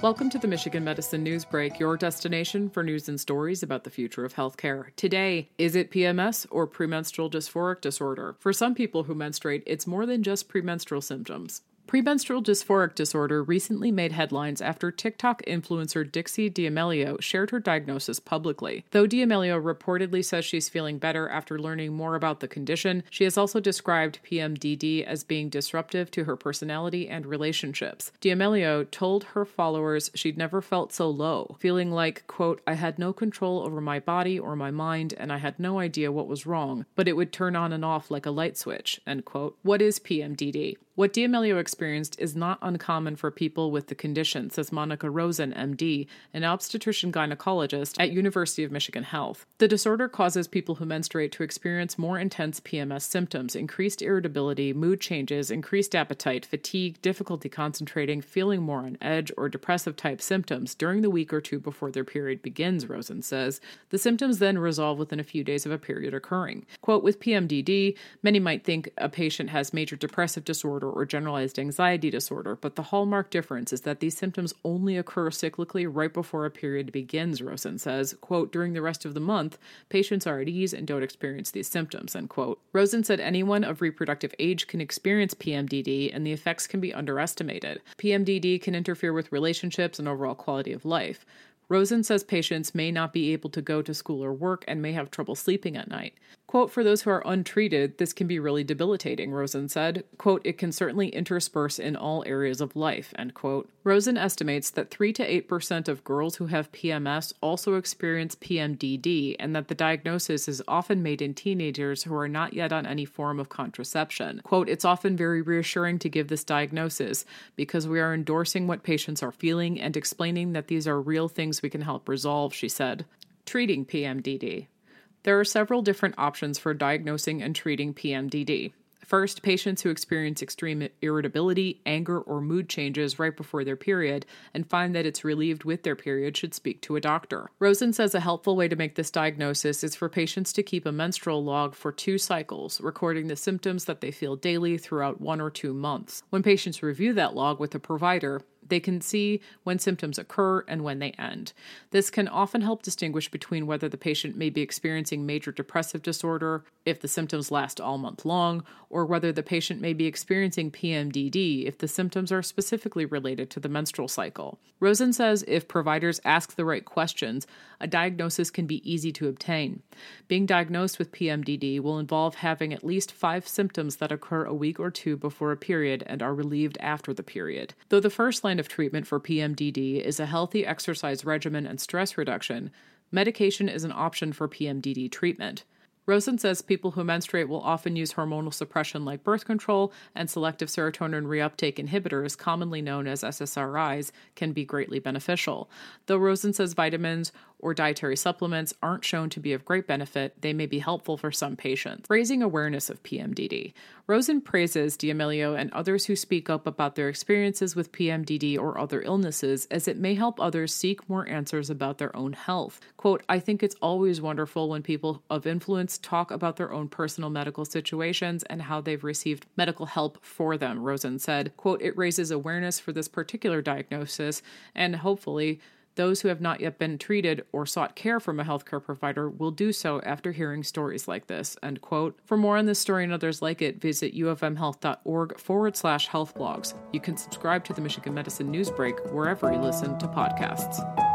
Welcome to the Michigan Medicine News Break, your destination for news and stories about the future of healthcare. Today, is it PMS or premenstrual dysphoric disorder? For some people who menstruate, it's more than just premenstrual symptoms. Premenstrual dysphoric disorder recently made headlines after TikTok influencer Dixie D'Amelio shared her diagnosis publicly. Though D'Amelio reportedly says she's feeling better after learning more about the condition, she has also described PMDD as being disruptive to her personality and relationships. D'Amelio told her followers she'd never felt so low, feeling like, quote, I had no control over my body or my mind and I had no idea what was wrong, but it would turn on and off like a light switch, end quote. What is PMDD? What D'Amelio experienced is not uncommon for people with the condition, says Monica Rosen, MD, an obstetrician gynecologist at University of Michigan Health. The disorder causes people who menstruate to experience more intense PMS symptoms, increased irritability, mood changes, increased appetite, fatigue, difficulty concentrating, feeling more on edge, or depressive type symptoms during the week or two before their period begins, Rosen says. The symptoms then resolve within a few days of a period occurring. Quote, with PMDD, many might think a patient has major depressive disorder disorder or generalized anxiety disorder, but the hallmark difference is that these symptoms only occur cyclically right before a period begins, Rosen says. Quote, during the rest of the month, patients are at ease and don't experience these symptoms, end quote. Rosen said anyone of reproductive age can experience PMDD and the effects can be underestimated. PMDD can interfere with relationships and overall quality of life. Rosen says patients may not be able to go to school or work and may have trouble sleeping at night. Quote, for those who are untreated, this can be really debilitating, Rosen said. Quote, it can certainly intersperse in all areas of life, end quote. Rosen estimates that 3 to 8% of girls who have PMS also experience PMDD and that the diagnosis is often made in teenagers who are not yet on any form of contraception. Quote, it's often very reassuring to give this diagnosis because we are endorsing what patients are feeling and explaining that these are real things we can help resolve, she said. Treating PMDD. There are several different options for diagnosing and treating PMDD. First, patients who experience extreme irritability, anger, or mood changes right before their period and find that it's relieved with their period should speak to a doctor. Rosen says a helpful way to make this diagnosis is for patients to keep a menstrual log for two cycles, recording the symptoms that they feel daily throughout one or two months. When patients review that log with a provider, they can see when symptoms occur and when they end. This can often help distinguish between whether the patient may be experiencing major depressive disorder if the symptoms last all month long, or whether the patient may be experiencing PMDD if the symptoms are specifically related to the menstrual cycle. Rosen says if providers ask the right questions, a diagnosis can be easy to obtain. Being diagnosed with PMDD will involve having at least five symptoms that occur a week or two before a period and are relieved after the period. Though the first line of treatment for PMDD is a healthy exercise regimen and stress reduction, medication is an option for PMDD treatment. Rosen says people who menstruate will often use hormonal suppression like birth control, and selective serotonin reuptake inhibitors, commonly known as SSRIs, can be greatly beneficial. Though Rosen says vitamins or dietary supplements aren't shown to be of great benefit, they may be helpful for some patients. Raising awareness of PMDD. Rosen praises D'Amelio and others who speak up about their experiences with PMDD or other illnesses as it may help others seek more answers about their own health. Quote, I think it's always wonderful when people of influence talk about their own personal medical situations and how they've received medical help for them, Rosen said. Quote, it raises awareness for this particular diagnosis and hopefully those who have not yet been treated or sought care from a healthcare provider will do so after hearing stories like this. End quote. For more on this story and others like it, visit uofmhealth.org forward slash health blogs. You can subscribe to the Michigan Medicine Newsbreak wherever you listen to podcasts.